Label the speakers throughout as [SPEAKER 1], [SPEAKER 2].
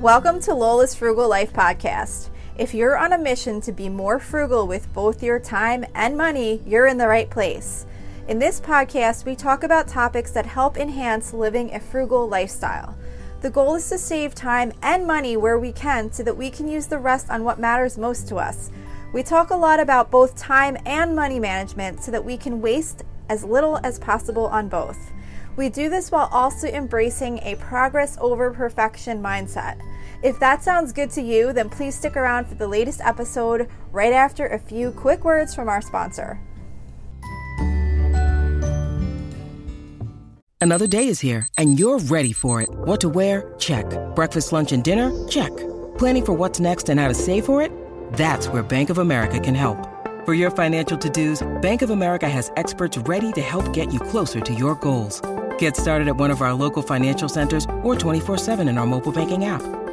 [SPEAKER 1] Welcome to Lola's Frugal Life Podcast. If you're on a mission to be more frugal with both your time and money, you're in the right place. In this podcast, we talk about topics that help enhance living a frugal lifestyle. The goal is to save time and money where we can so that we can use the rest on what matters most to us. We talk a lot about both time and money management so that we can waste as little as possible on both. We do this while also embracing a progress over perfection mindset. If that sounds good to you, then please stick around for the latest episode right after a few quick words from our sponsor.
[SPEAKER 2] Another day is here, and you're ready for it. What to wear? Check. Breakfast, lunch, and dinner? Check. Planning for what's next and how to save for it? That's where Bank of America can help. For your financial to-dos, Bank of America has experts ready to help get you closer to your goals. Get started at one of our local financial centers or 24-7 in our mobile banking app.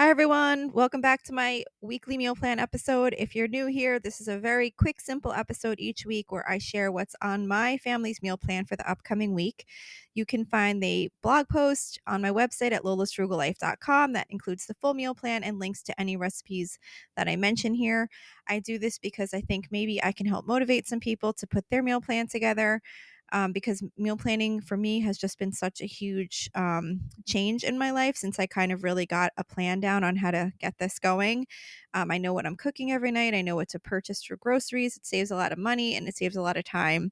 [SPEAKER 1] Hi, everyone. Welcome back to my weekly meal plan episode. If you're new here, this is a very quick, simple episode each week where I share what's on my family's meal plan for the upcoming week. You can find the blog post on my website at lolasfrugallife.com that includes the full meal plan and links to any recipes that I mention here. I do this because I think maybe I can help motivate some people to put their meal plan together um, because meal planning for me has just been such a huge um, change in my life since I kind of really got a plan down on how to get this going. Um, I know what I'm cooking every night, I know what to purchase for groceries. It saves a lot of money and it saves a lot of time.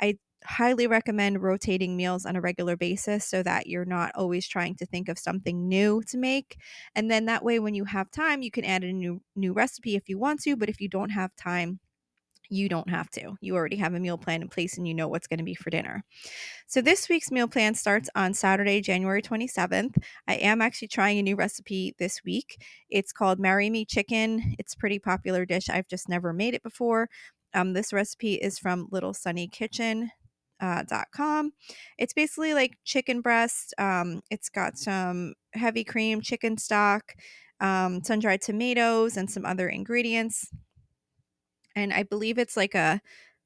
[SPEAKER 1] I highly recommend rotating meals on a regular basis so that you're not always trying to think of something new to make and then that way when you have time you can add a new new recipe if you want to but if you don't have time you don't have to. You already have a meal plan in place and you know what's going to be for dinner. So, this week's meal plan starts on Saturday, January 27th. I am actually trying a new recipe this week. It's called Marry Me Chicken. It's a pretty popular dish. I've just never made it before. Um, this recipe is from Little Sunny Kitchen. Uh, dot com. It's basically like chicken breast. Um, it's got some heavy cream, chicken stock, um, sun dried tomatoes, and some other ingredients and I believe it's like a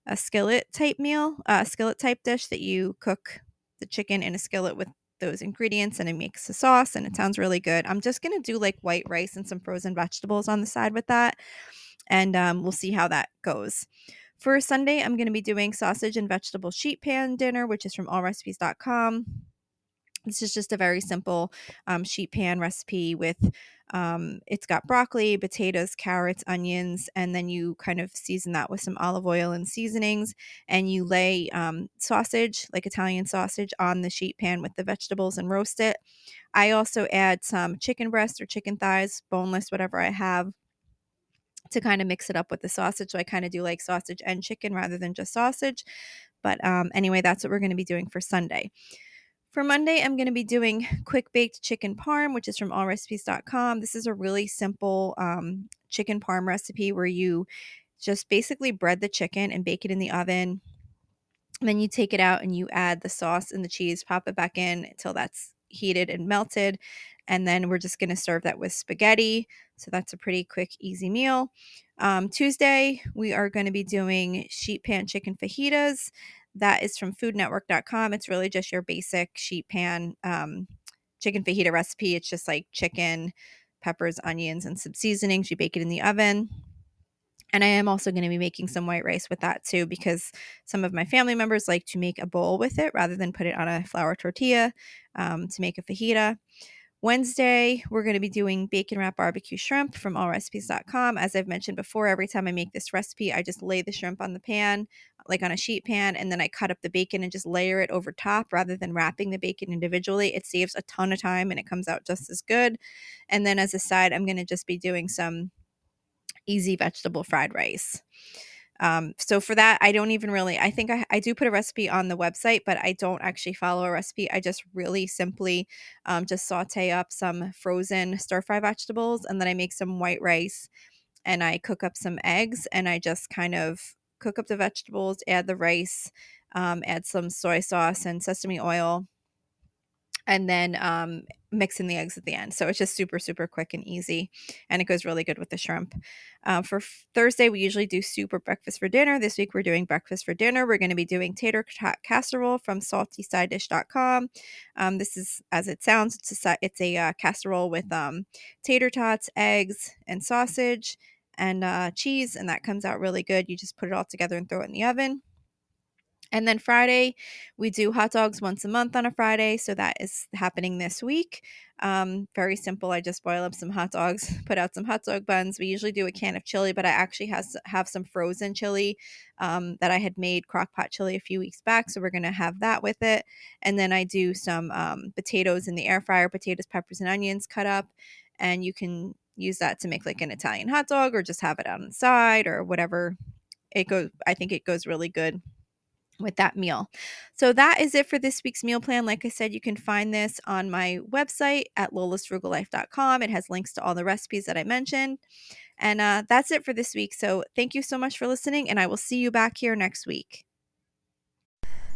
[SPEAKER 1] a skillet type meal, a skillet type dish that you cook the chicken in a skillet with those ingredients and it makes a sauce and it sounds really good. I'm just gonna do like white rice and some frozen vegetables on the side with that, and um, we'll see how that goes. For Sunday, I'm going to be doing sausage and vegetable sheet pan dinner, which is from allrecipes.com. This is just a very simple um, sheet pan recipe with um, it's got broccoli, potatoes, carrots, onions, and then you kind of season that with some olive oil and seasonings. And you lay um, sausage, like Italian sausage, on the sheet pan with the vegetables and roast it. I also add some chicken breast or chicken thighs, boneless, whatever I have, to kind of mix it up with the sausage. So I kind of do like sausage and chicken rather than just sausage. But um, anyway, that's what we're going to be doing for Sunday. For Monday, I'm going to be doing quick baked chicken parm, which is from allrecipes.com. This is a really simple um, chicken parm recipe where you just basically bread the chicken and bake it in the oven. Then you take it out and you add the sauce and the cheese, pop it back in until that's heated and melted. And then we're just going to serve that with spaghetti. So that's a pretty quick, easy meal. Um, Tuesday, we are going to be doing sheet pan chicken fajitas. That is from foodnetwork.com. It's really just your basic sheet pan um, chicken fajita recipe. It's just like chicken, peppers, onions, and some seasonings. You bake it in the oven. And I am also going to be making some white rice with that too, because some of my family members like to make a bowl with it rather than put it on a flour tortilla um, to make a fajita. Wednesday, we're going to be doing bacon wrap barbecue shrimp from allrecipes.com. As I've mentioned before, every time I make this recipe, I just lay the shrimp on the pan, like on a sheet pan, and then I cut up the bacon and just layer it over top rather than wrapping the bacon individually. It saves a ton of time and it comes out just as good. And then as a side, I'm going to just be doing some easy vegetable fried rice. Um, so for that, I don't even really, I think I, I do put a recipe on the website, but I don't actually follow a recipe. I just really simply um, just saute up some frozen stir fry vegetables and then I make some white rice and I cook up some eggs and I just kind of cook up the vegetables, add the rice, um, add some soy sauce and sesame oil and then um, mix in the eggs at the end. So it's just super, super quick and easy. And it goes really good with the shrimp. Uh, for Thursday, we usually do soup or breakfast for dinner. This week, we're doing breakfast for dinner. We're going to be doing tater tot casserole from saltysidedish.com. Um, this is, as it sounds, it's a, it's a uh, casserole with um, tater tots, eggs, and sausage and uh, cheese. And that comes out really good. You just put it all together and throw it in the oven. And then Friday, we do hot dogs once a month on a Friday. So that is happening this week. Um, very simple. I just boil up some hot dogs, put out some hot dog buns. We usually do a can of chili, but I actually has, have some frozen chili um, that I had made crock pot chili a few weeks back. So we're going to have that with it. And then I do some um, potatoes in the air fryer, potatoes, peppers, and onions cut up. And you can use that to make like an Italian hot dog or just have it on the side or whatever. It goes, I think it goes really good with that meal. So that is it for this week's meal plan. Like I said, you can find this on my website at lolasfrugallife.com. It has links to all the recipes that I mentioned. And uh, that's it for this week. So thank you so much for listening, and I will see you back here next week.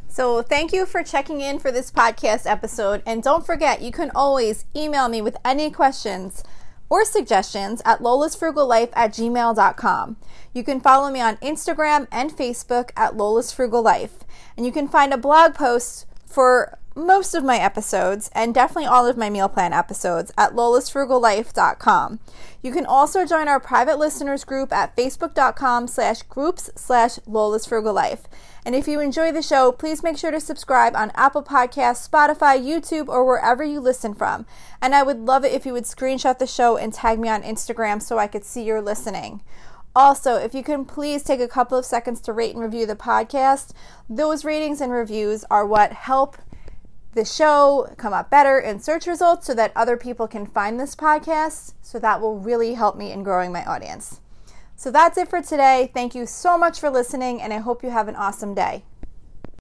[SPEAKER 1] So, thank you for checking in for this podcast episode. And don't forget, you can always email me with any questions or suggestions at lolasfrugallife at gmail.com. You can follow me on Instagram and Facebook at Lola's Frugal Life. And you can find a blog post for most of my episodes and definitely all of my meal plan episodes at lolasfrugallife.com. You can also join our private listeners group at facebook.com slash groups slash lolasfrugallife. And if you enjoy the show, please make sure to subscribe on Apple Podcasts, Spotify, YouTube, or wherever you listen from. And I would love it if you would screenshot the show and tag me on Instagram so I could see you're listening. Also, if you can please take a couple of seconds to rate and review the podcast, those ratings and reviews are what help the show come up better in search results so that other people can find this podcast. So that will really help me in growing my audience. So that's it for today. Thank you so much for listening, and I hope you have an awesome day.